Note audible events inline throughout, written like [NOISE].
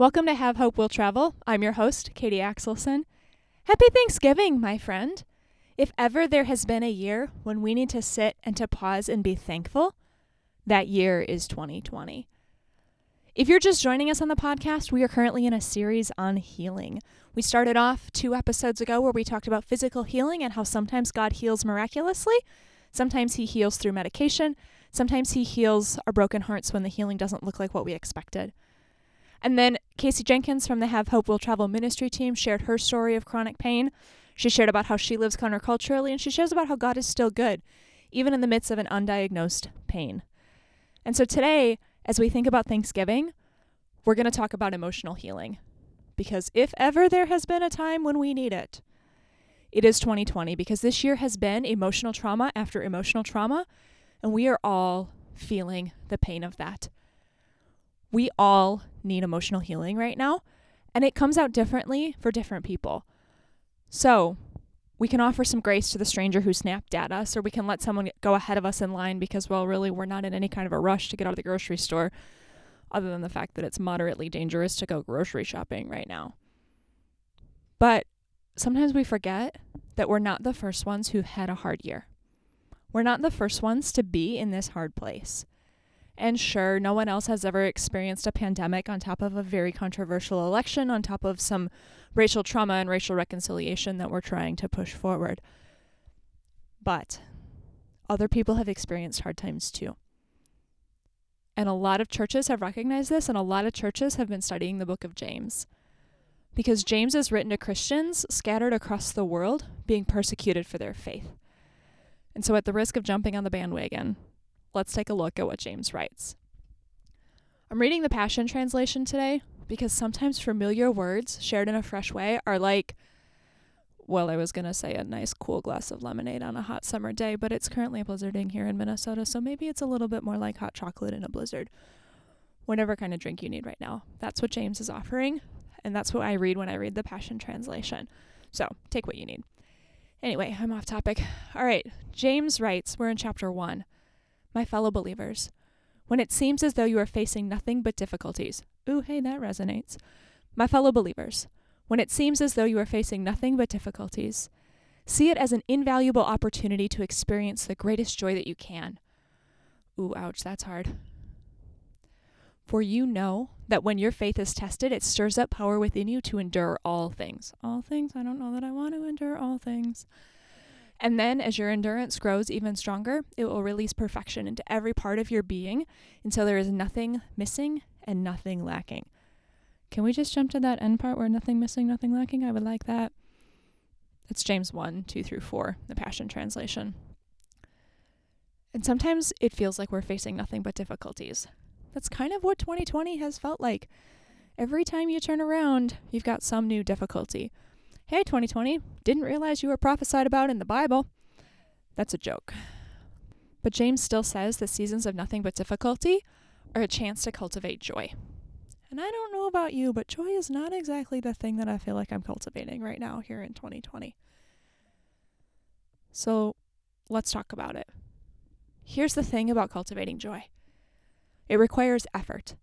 Welcome to Have Hope Will Travel. I'm your host, Katie Axelson. Happy Thanksgiving, my friend. If ever there has been a year when we need to sit and to pause and be thankful, that year is 2020. If you're just joining us on the podcast, we are currently in a series on healing. We started off two episodes ago where we talked about physical healing and how sometimes God heals miraculously, sometimes He heals through medication, sometimes He heals our broken hearts when the healing doesn't look like what we expected. And then Casey Jenkins from the Have Hope Will Travel ministry team shared her story of chronic pain. She shared about how she lives counterculturally, and she shares about how God is still good, even in the midst of an undiagnosed pain. And so today, as we think about Thanksgiving, we're going to talk about emotional healing. Because if ever there has been a time when we need it, it is 2020, because this year has been emotional trauma after emotional trauma, and we are all feeling the pain of that. We all need emotional healing right now, and it comes out differently for different people. So, we can offer some grace to the stranger who snapped at us, or we can let someone go ahead of us in line because, well, really, we're not in any kind of a rush to get out of the grocery store, other than the fact that it's moderately dangerous to go grocery shopping right now. But sometimes we forget that we're not the first ones who had a hard year. We're not the first ones to be in this hard place. And sure, no one else has ever experienced a pandemic on top of a very controversial election, on top of some racial trauma and racial reconciliation that we're trying to push forward. But other people have experienced hard times too. And a lot of churches have recognized this, and a lot of churches have been studying the book of James. Because James is written to Christians scattered across the world being persecuted for their faith. And so, at the risk of jumping on the bandwagon, let's take a look at what James writes. I'm reading the Passion Translation today because sometimes familiar words shared in a fresh way are like, well, I was going to say a nice cool glass of lemonade on a hot summer day, but it's currently blizzarding here in Minnesota, so maybe it's a little bit more like hot chocolate in a blizzard. Whatever kind of drink you need right now. That's what James is offering, and that's what I read when I read the Passion Translation. So take what you need. Anyway, I'm off topic. All right, James writes, we're in chapter 1 my fellow believers, when it seems as though you are facing nothing but difficulties. Ooh, hey, that resonates. My fellow believers, when it seems as though you are facing nothing but difficulties, see it as an invaluable opportunity to experience the greatest joy that you can. Ooh, ouch, that's hard. For you know that when your faith is tested, it stirs up power within you to endure all things. All things? I don't know that I want to endure all things. And then, as your endurance grows even stronger, it will release perfection into every part of your being until there is nothing missing and nothing lacking. Can we just jump to that end part where nothing missing, nothing lacking? I would like that. It's James 1 2 through 4, the Passion Translation. And sometimes it feels like we're facing nothing but difficulties. That's kind of what 2020 has felt like. Every time you turn around, you've got some new difficulty. Hey, 2020, didn't realize you were prophesied about in the Bible. That's a joke. But James still says the seasons of nothing but difficulty are a chance to cultivate joy. And I don't know about you, but joy is not exactly the thing that I feel like I'm cultivating right now here in 2020. So let's talk about it. Here's the thing about cultivating joy it requires effort.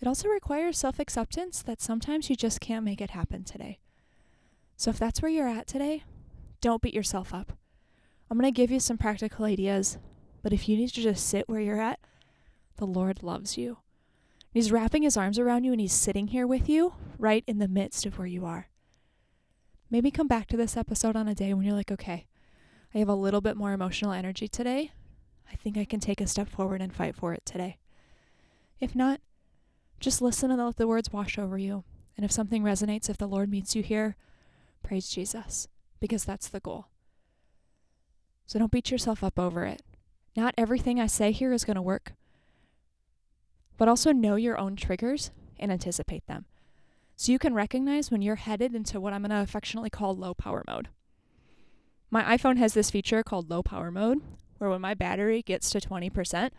It also requires self acceptance that sometimes you just can't make it happen today. So if that's where you're at today, don't beat yourself up. I'm going to give you some practical ideas, but if you need to just sit where you're at, the Lord loves you. He's wrapping his arms around you and he's sitting here with you right in the midst of where you are. Maybe come back to this episode on a day when you're like, okay, I have a little bit more emotional energy today. I think I can take a step forward and fight for it today. If not, just listen and let the words wash over you. And if something resonates, if the Lord meets you here, Praise Jesus, because that's the goal. So don't beat yourself up over it. Not everything I say here is going to work. But also know your own triggers and anticipate them. So you can recognize when you're headed into what I'm going to affectionately call low power mode. My iPhone has this feature called low power mode, where when my battery gets to 20%,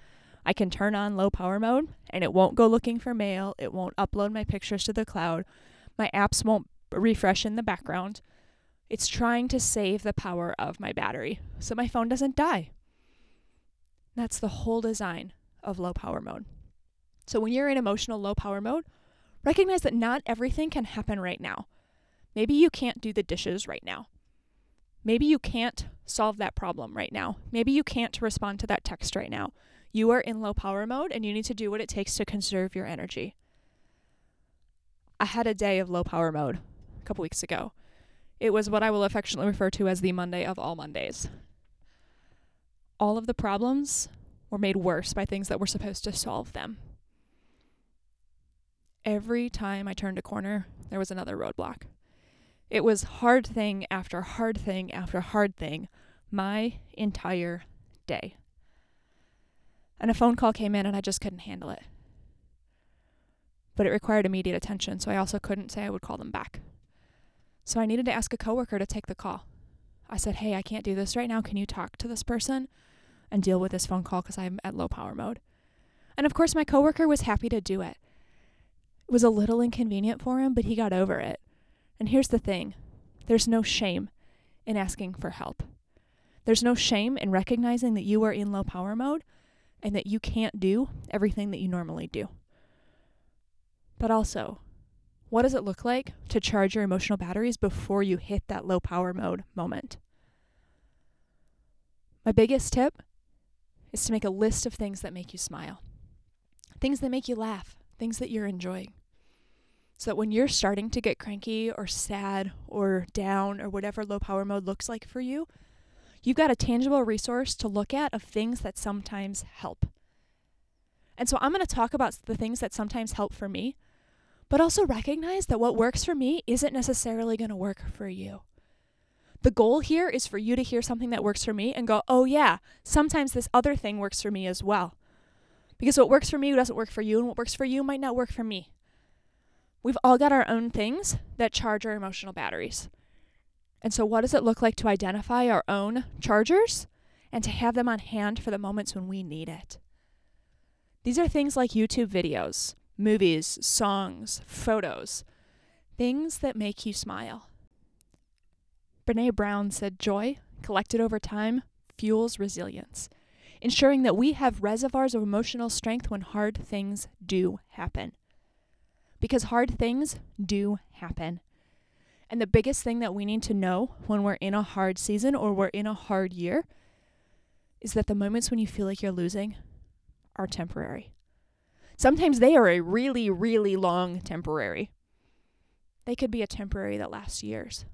I can turn on low power mode and it won't go looking for mail. It won't upload my pictures to the cloud. My apps won't refresh in the background. It's trying to save the power of my battery so my phone doesn't die. That's the whole design of low power mode. So when you're in emotional low power mode, Recognize that not everything can happen right now. Maybe you can't do the dishes right now. Maybe you can't solve that problem right now. Maybe you can't respond to that text right now. You are in low power mode and you need to do what it takes to conserve your energy. I had a day of low power mode a couple weeks ago. It was what I will affectionately refer to as the Monday of all Mondays. All of the problems were made worse by things that were supposed to solve them. Every time I turned a corner, there was another roadblock. It was hard thing after hard thing after hard thing my entire day. And a phone call came in and I just couldn't handle it. But it required immediate attention, so I also couldn't say I would call them back. So I needed to ask a coworker to take the call. I said, "Hey, I can't do this right now. Can you talk to this person and deal with this phone call cuz I'm at low power mode?" And of course, my coworker was happy to do it. It was a little inconvenient for him, but he got over it. And here's the thing there's no shame in asking for help. There's no shame in recognizing that you are in low power mode and that you can't do everything that you normally do. But also, what does it look like to charge your emotional batteries before you hit that low power mode moment? My biggest tip is to make a list of things that make you smile, things that make you laugh, things that you're enjoying. So that when you're starting to get cranky or sad or down or whatever low power mode looks like for you, you've got a tangible resource to look at of things that sometimes help. And so I'm going to talk about the things that sometimes help for me, but also recognize that what works for me isn't necessarily going to work for you. The goal here is for you to hear something that works for me and go, oh, yeah, sometimes this other thing works for me as well. Because what works for me doesn't work for you, and what works for you might not work for me. We've all got our own things that charge our emotional batteries. And so, what does it look like to identify our own chargers and to have them on hand for the moments when we need it? These are things like YouTube videos, movies, songs, photos, things that make you smile. Brene Brown said joy, collected over time, fuels resilience, ensuring that we have reservoirs of emotional strength when hard things do happen because hard things do happen. And the biggest thing that we need to know when we're in a hard season or we're in a hard year is that the moments when you feel like you're losing are temporary. Sometimes they are a really, really long temporary. They could be a temporary that lasts years,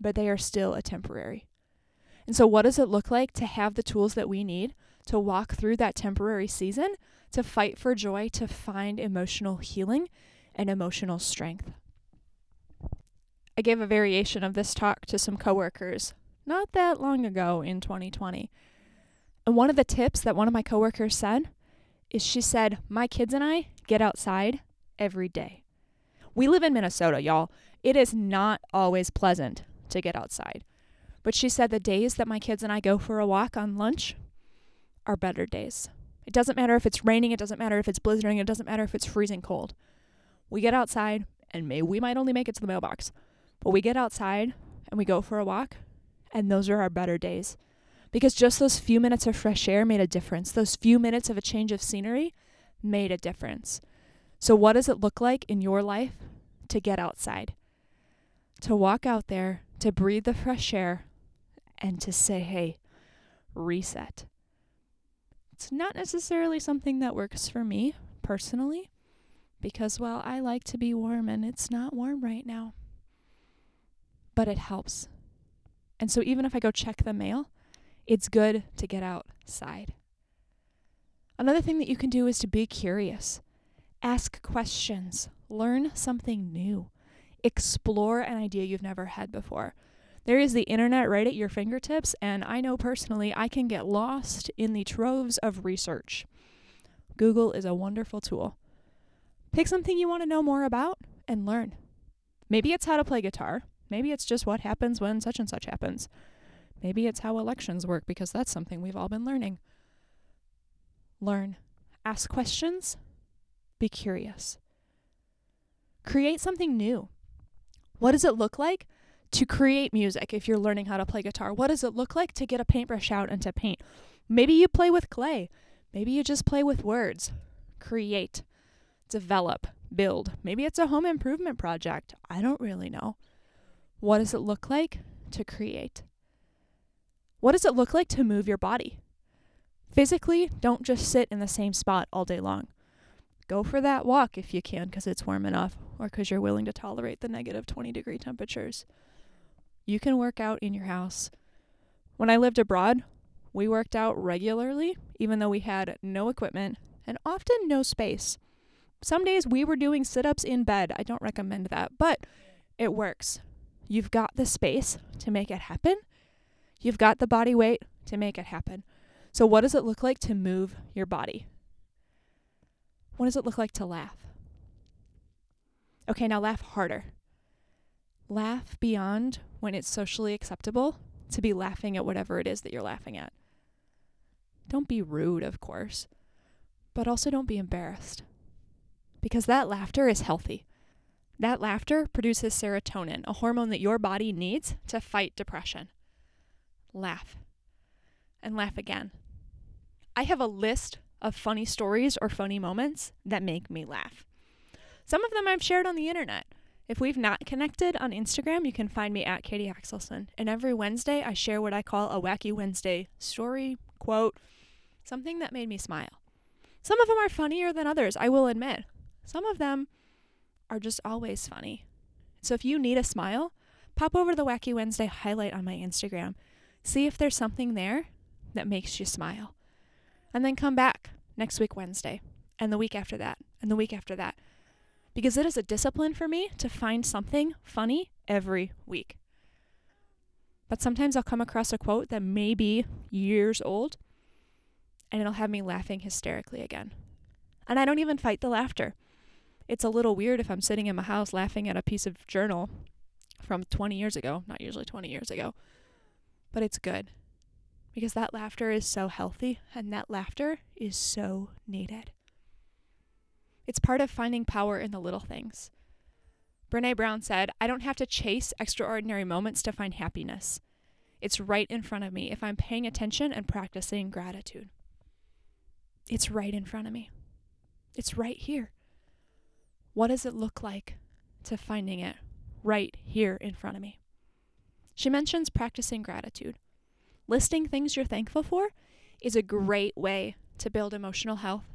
but they are still a temporary. And so, what does it look like to have the tools that we need to walk through that temporary season to fight for joy, to find emotional healing and emotional strength. I gave a variation of this talk to some coworkers not that long ago in 2020. And one of the tips that one of my coworkers said is she said, My kids and I get outside every day. We live in Minnesota, y'all. It is not always pleasant to get outside. But she said the days that my kids and I go for a walk on lunch are better days. It doesn't matter if it's raining, it doesn't matter if it's blizzarding, it doesn't matter if it's freezing cold. We get outside and may we might only make it to the mailbox. But we get outside and we go for a walk and those are our better days. Because just those few minutes of fresh air made a difference. Those few minutes of a change of scenery made a difference. So what does it look like in your life to get outside? To walk out there, to breathe the fresh air and to say, "Hey, reset." It's not necessarily something that works for me personally because, well, I like to be warm and it's not warm right now. But it helps. And so even if I go check the mail, it's good to get outside. Another thing that you can do is to be curious. Ask questions. Learn something new. Explore an idea you've never had before. There is the internet right at your fingertips, and I know personally I can get lost in the troves of research. Google is a wonderful tool. Pick something you want to know more about and learn. Maybe it's how to play guitar. Maybe it's just what happens when such and such happens. Maybe it's how elections work because that's something we've all been learning. Learn. Ask questions. Be curious. Create something new. What does it look like to create music if you're learning how to play guitar? What does it look like to get a paintbrush out and to paint? Maybe you play with clay. Maybe you just play with words. Create, develop, build. Maybe it's a home improvement project. I don't really know. What does it look like to create? What does it look like to move your body? Physically, don't just sit in the same spot all day long. Go for that walk if you can because it's warm enough or because you're willing to tolerate the negative 20 degree temperatures. You can work out in your house. When I lived abroad, we worked out regularly, even though we had no equipment and often no space. Some days we were doing sit ups in bed. I don't recommend that, but it works. You've got the space to make it happen. You've got the body weight to make it happen. So, what does it look like to move your body? What does it look like to laugh? Okay, now laugh harder. Laugh beyond when it's socially acceptable to be laughing at whatever it is that you're laughing at. Don't be rude, of course, but also don't be embarrassed. Because that laughter is healthy. That laughter produces serotonin, a hormone that your body needs to fight depression. Laugh. And laugh again. I have a list of funny stories or funny moments that make me laugh. Some of them I've shared on the internet. If we've not connected on Instagram, you can find me at Katie Axelson. And every Wednesday, I share what I call a Wacky Wednesday story, quote, something that made me smile. Some of them are funnier than others, I will admit. Some of them are just always funny. So if you need a smile, pop over to the Wacky Wednesday highlight on my Instagram. See if there's something there that makes you smile. And then come back next week, Wednesday, and the week after that, and the week after that. Because it is a discipline for me to find something funny every week. But sometimes I'll come across a quote that may be years old, and it'll have me laughing hysterically again. And I don't even fight the laughter. It's a little weird if I'm sitting in my house laughing at a piece of journal from 20 years ago, not usually 20 years ago, but it's good because that laughter is so healthy and that laughter is so needed. It's part of finding power in the little things. Brene Brown said, I don't have to chase extraordinary moments to find happiness. It's right in front of me if I'm paying attention and practicing gratitude. It's right in front of me. It's right here. What does it look like to finding it right here in front of me? She mentions practicing gratitude. Listing things you're thankful for is a hmm. great way to build emotional health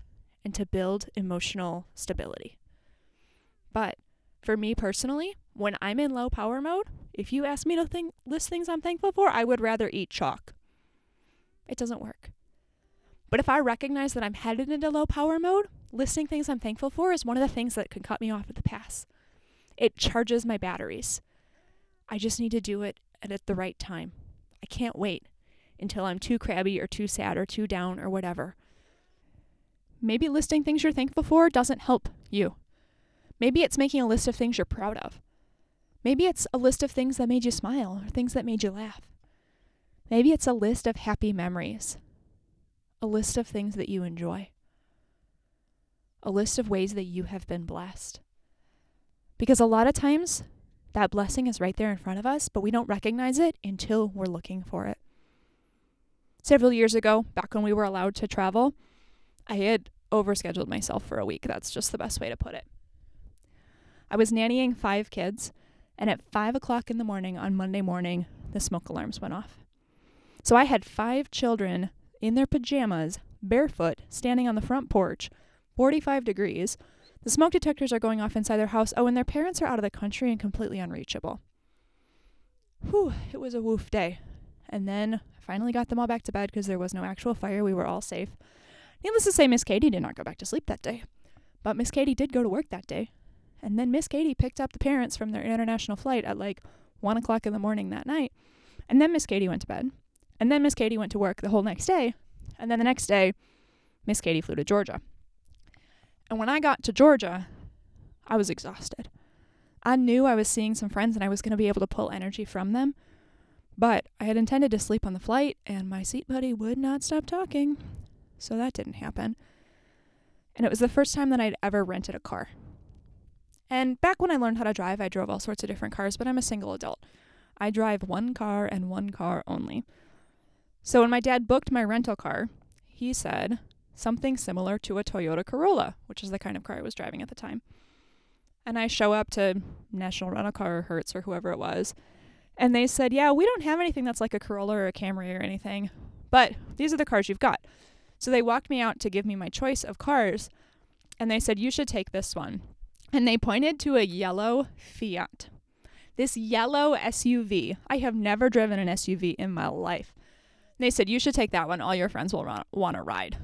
and to build emotional stability. But for me personally, when I'm in low power mode, if you ask me to think, list things I'm thankful for, I would rather eat chalk. It doesn't work. But if I recognize that I'm headed into low power mode, listing things I'm thankful for is one of the things that can cut me off at the pass. It charges my batteries. I just need to do it at the right time. I can't wait until I'm too crabby or too sad or too down or whatever. Maybe listing things you're thankful for doesn't help you. Maybe it's making a list of things you're proud of. Maybe it's a list of things that made you smile or things that made you laugh. Maybe it's a list of happy memories, a list of things that you enjoy, a list of ways that you have been blessed. Because a lot of times, that blessing is right there in front of us, but we don't recognize it until we're looking for it. Several years ago, back when we were allowed to travel, I had overscheduled myself for a week. That's just the best way to put it. I was nannying five kids, and at five o'clock in the morning on Monday morning, the smoke alarms went off. So I had five children in their pajamas, barefoot, standing on the front porch, 45 degrees, the smoke detectors are going off inside their house. Oh, and their parents are out of the country and completely unreachable. Whew, it was a woof day. And then I finally got them all back to bed because there was no actual fire. We were all safe. Needless to say, Miss Katie did not go back to sleep that day. But Miss Katie did go to work that day. And then Miss Katie picked up the parents from their international flight at like one o'clock in the morning that night. And then Miss Katie went to bed. And then Miss Katie went to work the whole next day. And then the next day, Miss Katie flew to Georgia. And when I got to Georgia, I was exhausted. I knew I was seeing some friends and I was going to be able to pull energy from them. But I had intended to sleep on the flight, and my seat buddy would not stop talking. So that didn't happen. And it was the first time that I'd ever rented a car. And back when I learned how to drive, I drove all sorts of different cars, but I'm a single adult. I drive one car and one car only. So when my dad booked my rental car, he said, something similar to a Toyota Corolla, which is the kind of car I was driving at the time. And I show up to National Rental Car or Hertz or whoever it was. And they said, Yeah, we don't have anything that's like a Corolla or a Camry or anything, but these are the cars you've got. So they walked me out to give me my choice of cars. And they said, You should take this one. And they pointed to a yellow Fiat. This yellow SUV. I have never driven an SUV in my life. They said, You should take that one. All your friends will want to ride.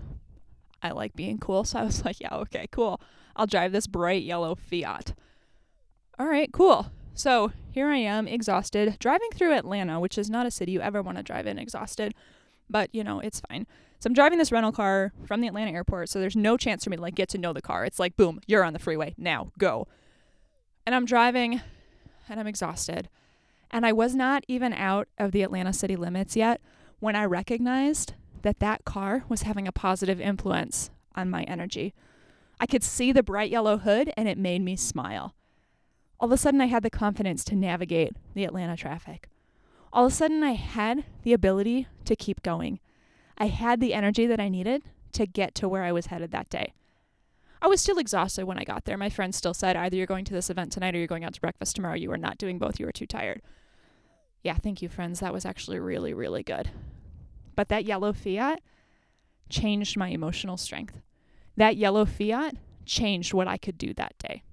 I like being cool. [LAUGHS] So I was like, Yeah, okay, cool. I'll drive this bright yellow Fiat. All right, cool. So here I am, exhausted, driving through Atlanta, which is not a city you ever want to drive in exhausted, but you know, it's fine. So I'm driving this rental car from the Atlanta airport, so there's no chance for me to like get to know the car. It's like, boom, you're on the freeway. Now, go. And I'm driving and I'm exhausted. And I was not even out of the Atlanta city limits yet when I recognized that that car was having a positive influence on my energy. I could see the bright yellow hood and it made me smile. All of a sudden, I had the confidence to navigate the Atlanta traffic. All of a sudden, I had the ability to keep going. I had the energy that I needed to get to where I was headed that day. I was still exhausted when I got there. My friends still said either you're going to this event tonight or you're going out to breakfast tomorrow. You are not doing both. You are too tired. Yeah, thank you, friends. That was actually really, really good. But that yellow Fiat changed my emotional strength. That yellow Fiat changed what I could do that day.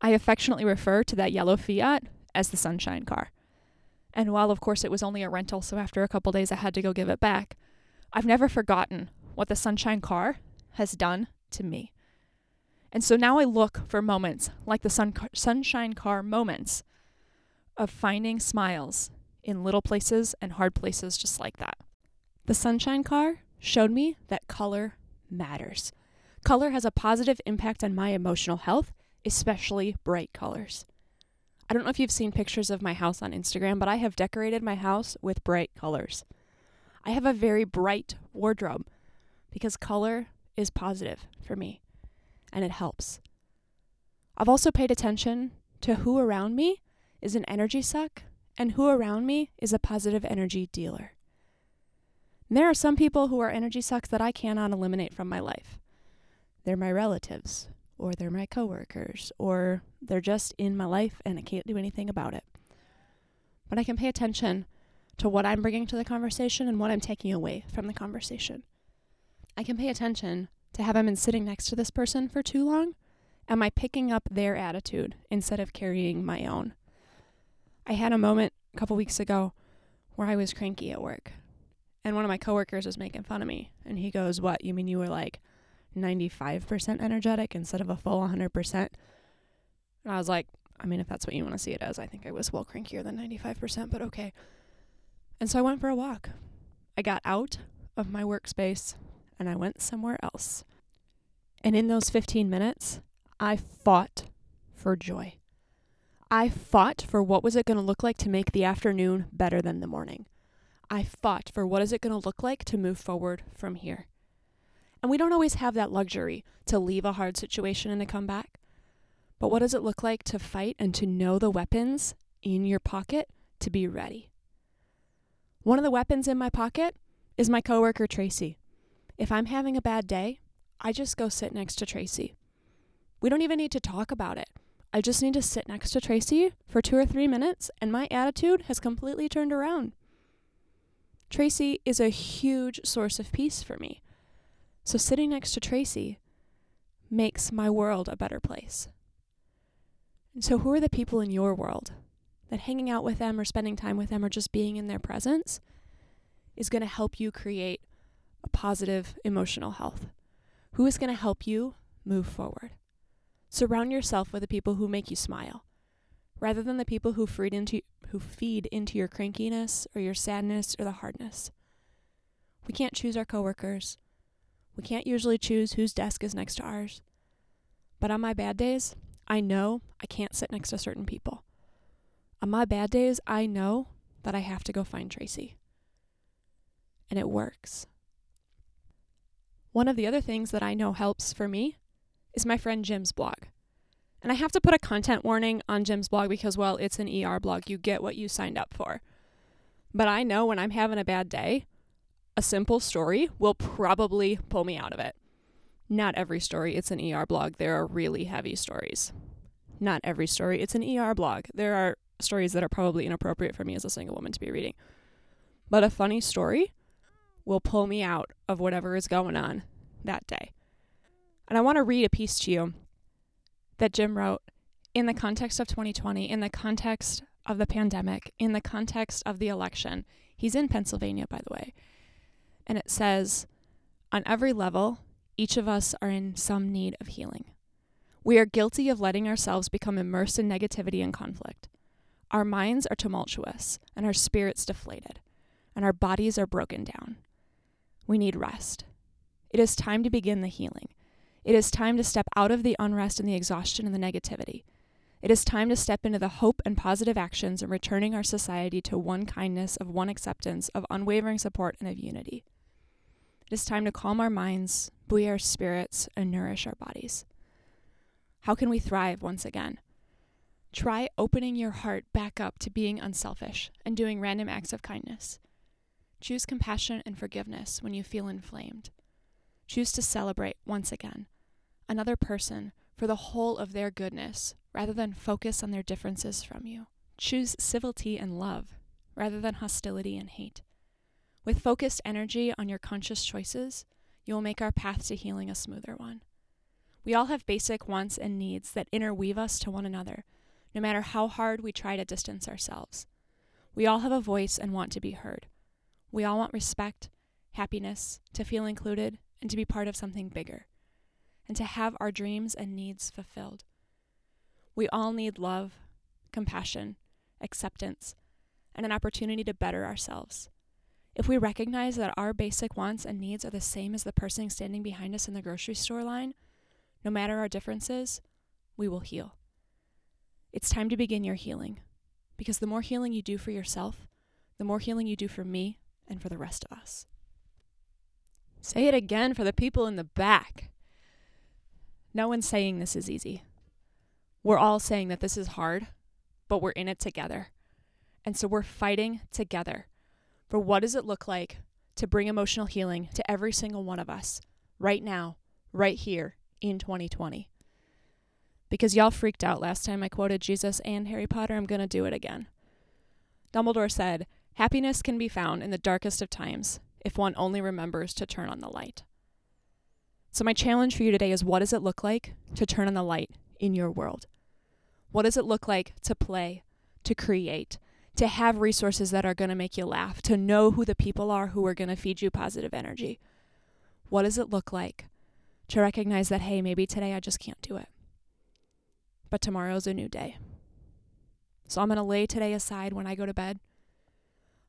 I affectionately refer to that yellow Fiat as the sunshine car. And while, of course, it was only a rental, so after a couple days I had to go give it back, I've never forgotten what the sunshine car has done to me. And so now I look for moments like the sun car, sunshine car moments of finding smiles in little places and hard places just like that. The sunshine car showed me that color matters. Color has a positive impact on my emotional health, especially bright colors. I don't know if you've seen pictures of my house on Instagram, but I have decorated my house with bright colors. I have a very bright wardrobe because color is positive for me and it helps. I've also paid attention to who around me is an energy suck and who around me is a positive energy dealer. There are some people who are energy sucks that I cannot eliminate from my life. They're my relatives, or they're my coworkers, or they're just in my life and I can't do anything about it. But I can pay attention to what I'm bringing to the conversation and what I'm taking away from the conversation. I can pay attention to have I been sitting next to this person for too long? Am I picking up their attitude instead of carrying my own? I had a moment a couple weeks ago where I was cranky at work. And one of my coworkers was making fun of me. And he goes, What? You mean you were like 95% energetic instead of a full 100%? And I was like, I mean, if that's what you want to see it as, I think I was well crankier than 95%, but okay. And so I went for a walk. I got out of my workspace and I went somewhere else. And in those 15 minutes, I fought for joy. I fought for what was it going to look like to make the afternoon better than the morning. I fought for what is it going to look like to move forward from here. And we don't always have that luxury to leave a hard situation and to come back. But what does it look like to fight and to know the weapons in your pocket to be ready? One of the weapons in my pocket is my coworker Tracy. If I'm having a bad day, I just go sit next to Tracy. We don't even need to talk about it. I just need to sit next to Tracy for two or three minutes, and my attitude has completely turned around. Tracy is a huge source of peace for me. So sitting next to Tracy makes my world a better place. And so, who are the people in your world that hanging out with them or spending time with them or just being in their presence is going to help you create a positive emotional health? Who is going to help you move forward? Surround yourself with the people who make you smile rather than the people who feed into who feed into your crankiness or your sadness or the hardness. We can't choose our coworkers. We can't usually choose whose desk is next to ours. But on my bad days, I know I can't sit next to certain people. On my bad days, I know that I have to go find Tracy. And it works. One of the other things that I know helps for me is my friend Jim's blog. And I have to put a content warning on Jim's blog because, well, it's an ER blog. You get what you signed up for. But I know when I'm having a bad day, a simple story will probably pull me out of it. Not every story, it's an ER blog. There are really heavy stories. not every story. It's an ER blog. There are stories that are probably inappropriate for me as a single woman to be reading. But a funny story will pull me out of whatever is going on that day. And I want to read a piece to you that Jim wrote in the context of 2020, in the context of the pandemic, in the context of the election. He's in Pennsylvania, by the way. And it says, on every level, each of us are in some need of healing. We are guilty of letting ourselves become immersed in negativity and conflict. Our minds are tumultuous and our spirits deflated, and our bodies are broken down. We need rest. It is time to begin the healing. It is time to step out of the unrest and the exhaustion and the negativity. It is time to step into the hope and positive actions in returning our society to one kindness, of one acceptance, of unwavering support, and of unity. It is time to calm our minds, buoy our spirits, and nourish our bodies. How can we thrive once again? Try opening your heart back up to being unselfish and doing random acts of kindness. Choose compassion and forgiveness when you feel inflamed. Choose to celebrate once again another person for the whole of their goodness rather than focus on their differences from you. Choose civility and love rather than hostility and hate. With focused energy on your conscious choices, you will make our path to healing a smoother one. We all have basic wants and needs that interweave us to one another, no matter how hard we try to distance ourselves. We all have a voice and want to be heard. We all want respect, happiness, to feel included, and to be part of something bigger, and to have our dreams and needs fulfilled. We all need love, compassion, acceptance, and an opportunity to better ourselves. If we recognize that our basic wants and needs are the same as the person standing behind us in the grocery store line, no matter our differences, we will heal. It's time to begin your healing because the more healing you do for yourself, the more healing you do for me and for the rest of us. Say it again for the people in the back. No one's saying this is easy. We're all saying that this is hard, but we're in it together. And so we're fighting together for what does it look like to bring emotional healing to every single one of us right now, right here in 2020. Because y'all freaked out last time I quoted Jesus and Harry Potter, I'm going to do it again. Dumbledore said, Happiness can be found in the darkest of times if one only remembers to turn on the light. So, my challenge for you today is what does it look like to turn on the light in your world? What does it look like to play, to create, to have resources that are going to make you laugh, to know who the people are who are going to feed you positive energy? What does it look like to recognize that, hey, maybe today I just can't do it. But tomorrow's a new day. So I'm going to lay today aside when I go to bed.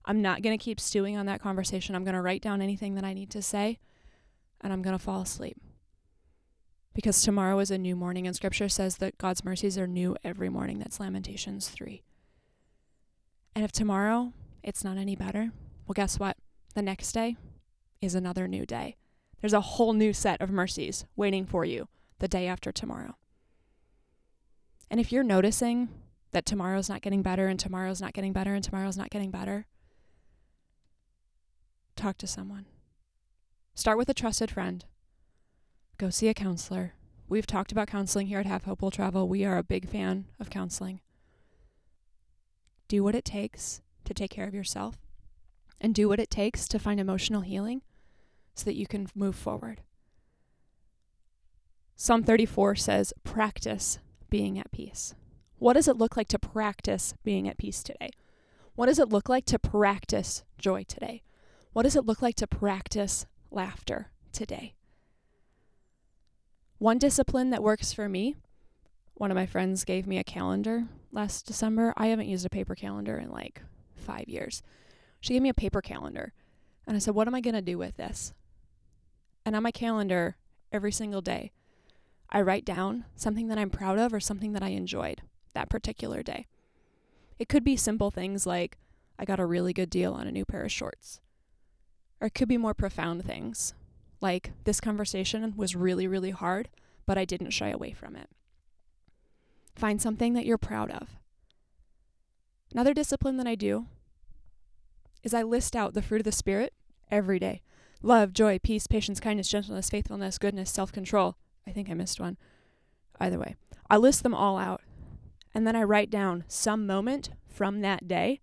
I'm not going to keep stewing on that conversation. I'm going to write down anything that I need to say, and I'm going to fall asleep. Because tomorrow is a new morning, and scripture says that God's mercies are new every morning. That's Lamentations 3. And if tomorrow it's not any better, well, guess what? The next day is another new day. There's a whole new set of mercies waiting for you the day after tomorrow. And if you're noticing that tomorrow's not getting better and tomorrow's not getting better and tomorrow's not getting better, talk to someone. Start with a trusted friend. Go see a counselor. We've talked about counseling here at Have Hope Will Travel. We are a big fan of counseling. Do what it takes to take care of yourself and do what it takes to find emotional healing so that you can move forward. Psalm 34 says, Practice being at peace. What does it look like to practice being at peace today? What does it look like to practice joy today? What does it look like to practice laughter today? One discipline that works for me, one of my friends gave me a calendar last December. I haven't used a paper calendar in like five years. She gave me a paper calendar. And I said, What am I going to do with this? And on my calendar, every single day, I write down something that I'm proud of or something that I enjoyed that particular day. It could be simple things like, I got a really good deal on a new pair of shorts. Or it could be more profound things, like, this conversation was really, really hard, but I didn't shy away from it. Find something that you're proud of. Another discipline that I do is I list out the fruit of the Spirit every day love, joy, peace, patience, kindness, gentleness, faithfulness, goodness, self control. I think I missed one. Either way, I list them all out And then I write down some moment from that day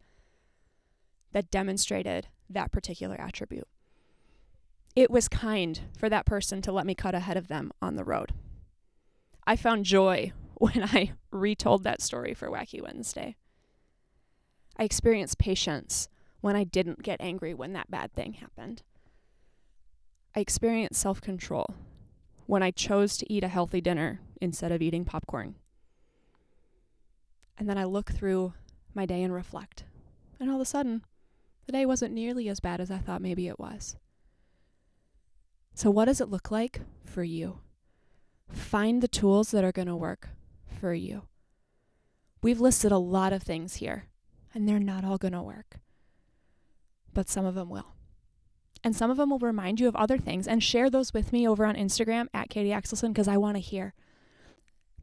that demonstrated that particular attribute. It was kind for that person to let me cut ahead of them on the road. I found joy [LAUGHS] when I retold that story for Wacky Wednesday. I experienced patience when I didn't get angry when that bad thing happened. I experienced self control when I chose to eat a healthy dinner instead of eating popcorn. And then I look through my day and reflect. And all of a sudden, the day wasn't nearly as bad as I thought maybe it was. So, what does it look like for you? Find the tools that are going to work for you. We've listed a lot of things here, and they're not all going to work, but some of them will. And some of them will remind you of other things, and share those with me over on Instagram at Katie Axelson because I want to hear.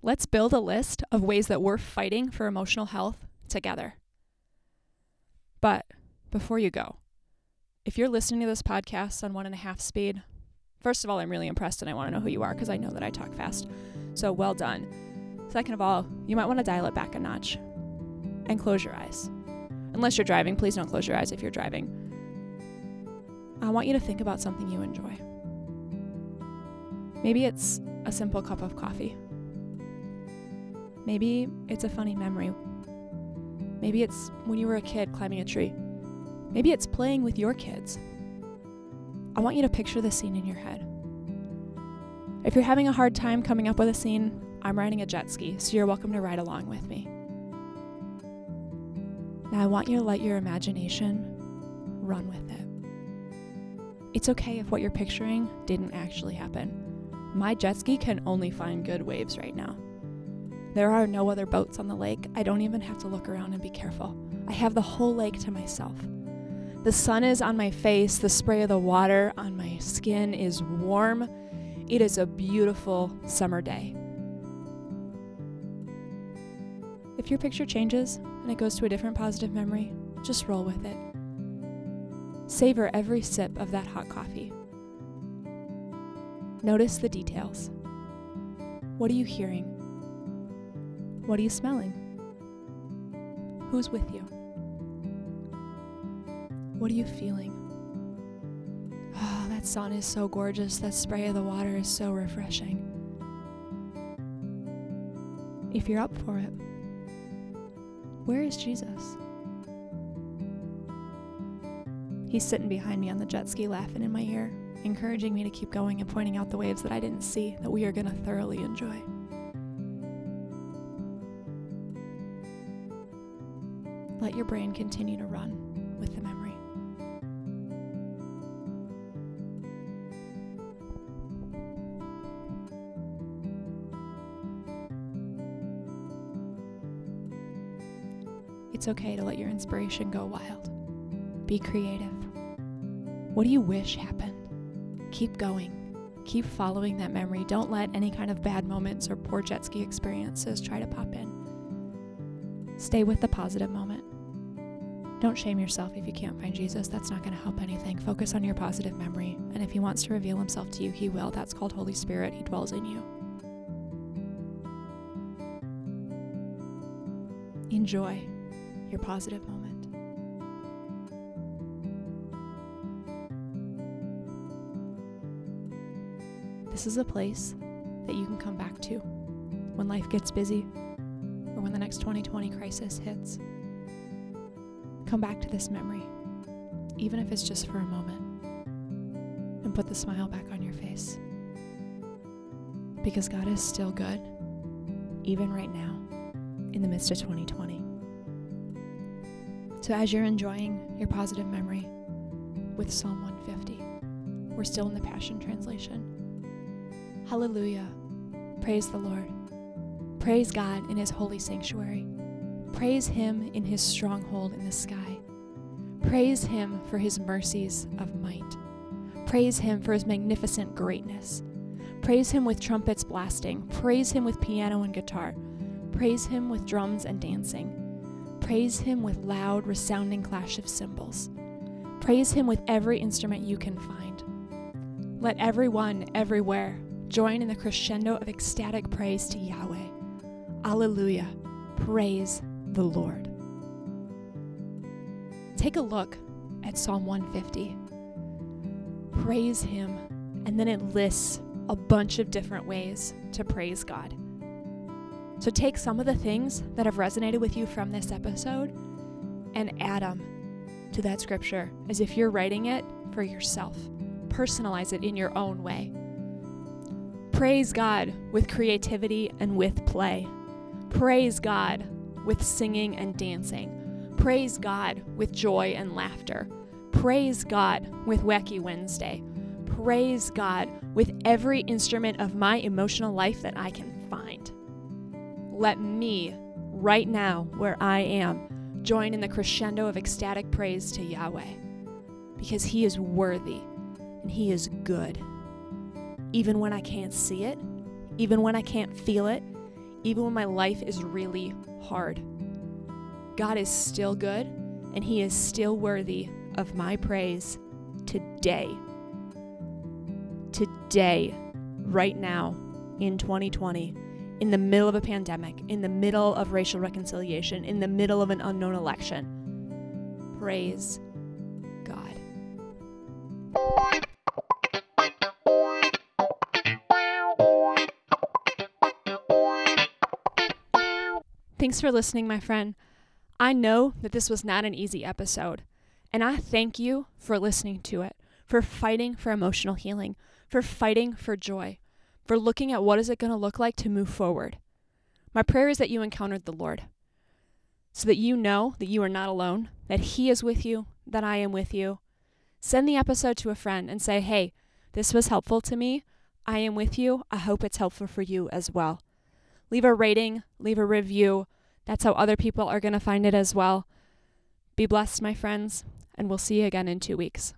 Let's build a list of ways that we're fighting for emotional health together. But before you go, if you're listening to this podcast on one and a half speed, first of all, I'm really impressed and I want to know who you are because I know that I talk fast. So well done. Second of all, you might want to dial it back a notch and close your eyes. Unless you're driving, please don't close your eyes if you're driving. I want you to think about something you enjoy. Maybe it's a simple cup of coffee. Maybe it's a funny memory. Maybe it's when you were a kid climbing a tree. Maybe it's playing with your kids. I want you to picture the scene in your head. If you're having a hard time coming up with a scene, I'm riding a jet ski, so you're welcome to ride along with me. Now, I want you to let your imagination run with it. It's okay if what you're picturing didn't actually happen. My jet ski can only find good waves right now. There are no other boats on the lake. I don't even have to look around and be careful. I have the whole lake to myself. The sun is on my face, the spray of the water on my skin is warm. It is a beautiful summer day. If your picture changes and it goes to a different positive memory, just roll with it. Savor every sip of that hot coffee. Notice the details. What are you hearing? What are you smelling? Who's with you? What are you feeling? Oh, that sun is so gorgeous. That spray of the water is so refreshing. If you're up for it, where is Jesus? He's sitting behind me on the jet ski, laughing in my ear, encouraging me to keep going and pointing out the waves that I didn't see that we are going to thoroughly enjoy. Let your brain continue to run It's okay to let your inspiration go wild. Be creative. What do you wish happened? Keep going. Keep following that memory. Don't let any kind of bad moments or poor jet ski experiences try to pop in. Stay with the positive moment. Don't shame yourself if you can't find Jesus. That's not going to help anything. Focus on your positive memory. And if He wants to reveal Himself to you, He will. That's called Holy Spirit. He dwells in you. Enjoy your positive moment. This is a place that you can come back to when life gets busy or when the next 2020 crisis hits. Come back to this memory, even if it's just for a moment, and put the smile back on your face. Because God is still good, even right now, in the midst of 2020. So, as you're enjoying your positive memory with Psalm 150, we're still in the Passion Translation. Hallelujah. Praise the Lord. Praise God in his holy sanctuary. Praise him in his stronghold in the sky. Praise him for his mercies of might. Praise him for his magnificent greatness. Praise him with trumpets blasting. Praise him with piano and guitar. Praise him with drums and dancing. Praise him with loud, resounding clash of cymbals. Praise him with every instrument you can find. Let everyone, everywhere, Join in the crescendo of ecstatic praise to Yahweh. Alleluia. Praise the Lord. Take a look at Psalm 150. Praise Him, and then it lists a bunch of different ways to praise God. So take some of the things that have resonated with you from this episode and add them to that scripture as if you're writing it for yourself. Personalize it in your own way. Praise God with creativity and with play. Praise God with singing and dancing. Praise God with joy and laughter. Praise God with Wacky Wednesday. Praise God with every instrument of my emotional life that I can. Let me, right now, where I am, join in the crescendo of ecstatic praise to Yahweh because He is worthy and He is good. Even when I can't see it, even when I can't feel it, even when my life is really hard. God is still good and He is still worthy of my praise today. Today, right now, in 2020, in the middle of a pandemic, in the middle of racial reconciliation, in the middle of an unknown election. Praise God. Thanks for listening, my friend. I know that this was not an easy episode, and I thank you for listening to it, for fighting for emotional healing, for fighting for joy, for looking at what is it going to look like to move forward. My prayer is that you encountered the Lord, so that you know that you are not alone, that He is with you, that I am with you. Send the episode to a friend and say, hey, this was helpful to me. I am with you. I hope it's helpful for you as well. Leave a rating, leave a review. That's how other people are going to find it as well. Be blessed, my friends, and we'll see you again in two weeks.